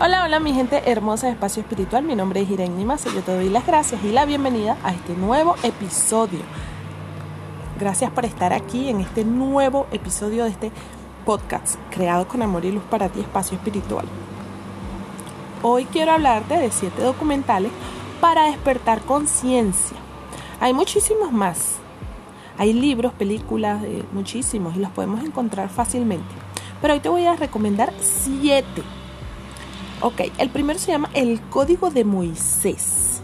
Hola, hola mi gente hermosa de Espacio Espiritual, mi nombre es Irene Nimasa, yo te doy las gracias y la bienvenida a este nuevo episodio. Gracias por estar aquí en este nuevo episodio de este podcast creado con amor y luz para ti, Espacio Espiritual. Hoy quiero hablarte de siete documentales para despertar conciencia. Hay muchísimos más. Hay libros, películas, eh, muchísimos y los podemos encontrar fácilmente. Pero hoy te voy a recomendar siete Ok, el primero se llama El Código de Moisés.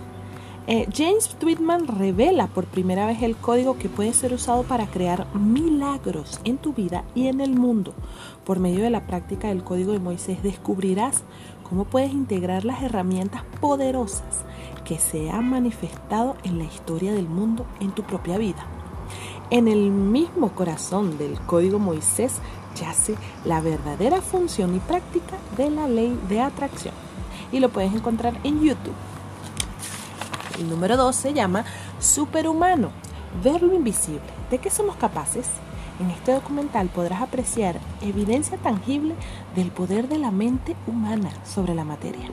Eh, James Tweedman revela por primera vez el código que puede ser usado para crear milagros en tu vida y en el mundo. Por medio de la práctica del código de Moisés descubrirás cómo puedes integrar las herramientas poderosas que se han manifestado en la historia del mundo en tu propia vida. En el mismo corazón del código Moisés yace la verdadera función y práctica de la ley de atracción. Y lo puedes encontrar en YouTube. El número 2 se llama Superhumano, ver lo invisible. ¿De qué somos capaces? En este documental podrás apreciar evidencia tangible del poder de la mente humana sobre la materia.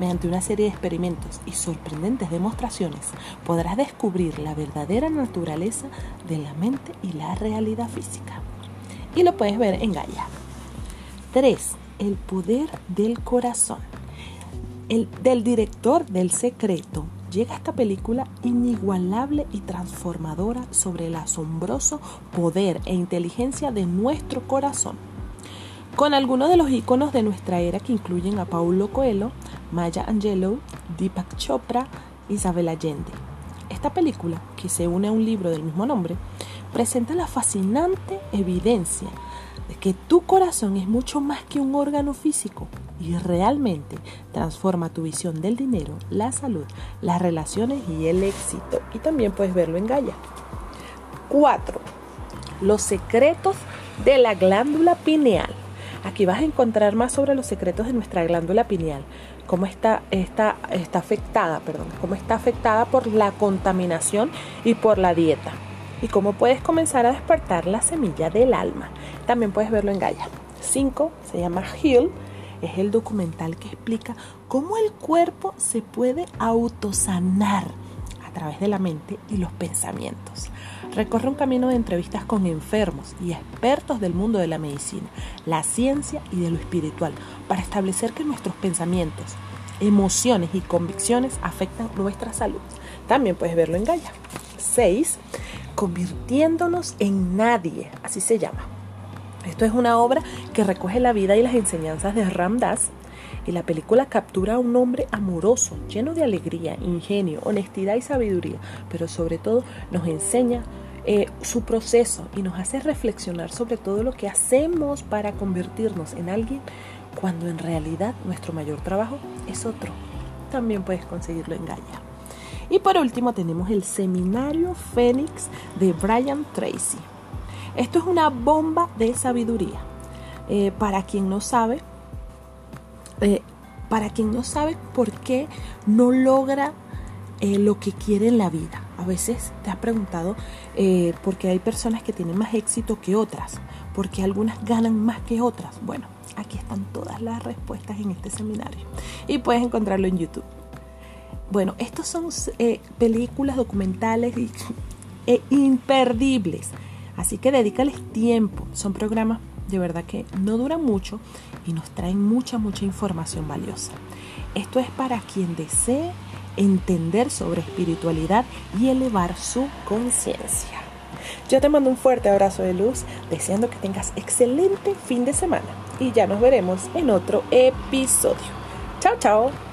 Mediante una serie de experimentos y sorprendentes demostraciones podrás descubrir la verdadera naturaleza de la mente y la realidad física y lo puedes ver en Gaia. 3. El poder del corazón. El, del director del secreto llega esta película inigualable y transformadora sobre el asombroso poder e inteligencia de nuestro corazón. Con algunos de los iconos de nuestra era que incluyen a Paulo Coelho, Maya Angelou, Deepak Chopra, Isabel Allende. Esta película, que se une a un libro del mismo nombre, presenta la fascinante evidencia de que tu corazón es mucho más que un órgano físico y realmente transforma tu visión del dinero, la salud, las relaciones y el éxito. Y también puedes verlo en Gaia. 4. Los secretos de la glándula pineal. Aquí vas a encontrar más sobre los secretos de nuestra glándula pineal, cómo está, está, está afectada, perdón, cómo está afectada por la contaminación y por la dieta y cómo puedes comenzar a despertar la semilla del alma. También puedes verlo en Gaia. 5 se llama Heal. Es el documental que explica cómo el cuerpo se puede autosanar a través de la mente y los pensamientos. Recorre un camino de entrevistas con enfermos y expertos del mundo de la medicina, la ciencia y de lo espiritual para establecer que nuestros pensamientos, emociones y convicciones afectan nuestra salud. También puedes verlo en Gaia. 6 convirtiéndonos en nadie, así se llama. Esto es una obra que recoge la vida y las enseñanzas de Ram Dass y la película captura a un hombre amoroso, lleno de alegría, ingenio, honestidad y sabiduría, pero sobre todo nos enseña eh, su proceso y nos hace reflexionar sobre todo lo que hacemos para convertirnos en alguien cuando en realidad nuestro mayor trabajo es otro. También puedes conseguirlo en Gaia. Y por último tenemos el Seminario Fénix de Brian Tracy. Esto es una bomba de sabiduría. Eh, para quien no sabe, eh, para quien no sabe por qué no logra eh, lo que quiere en la vida. A veces te has preguntado por qué hay personas que tienen más éxito que otras, por qué algunas ganan más que otras. Bueno, aquí están todas las respuestas en este seminario y puedes encontrarlo en YouTube. Bueno, estos son eh, películas documentales e imperdibles. Así que dedícales tiempo. Son programas de verdad que no duran mucho y nos traen mucha, mucha información valiosa. Esto es para quien desee entender sobre espiritualidad y elevar su conciencia. Yo te mando un fuerte abrazo de luz, deseando que tengas excelente fin de semana y ya nos veremos en otro episodio. Chao, chao.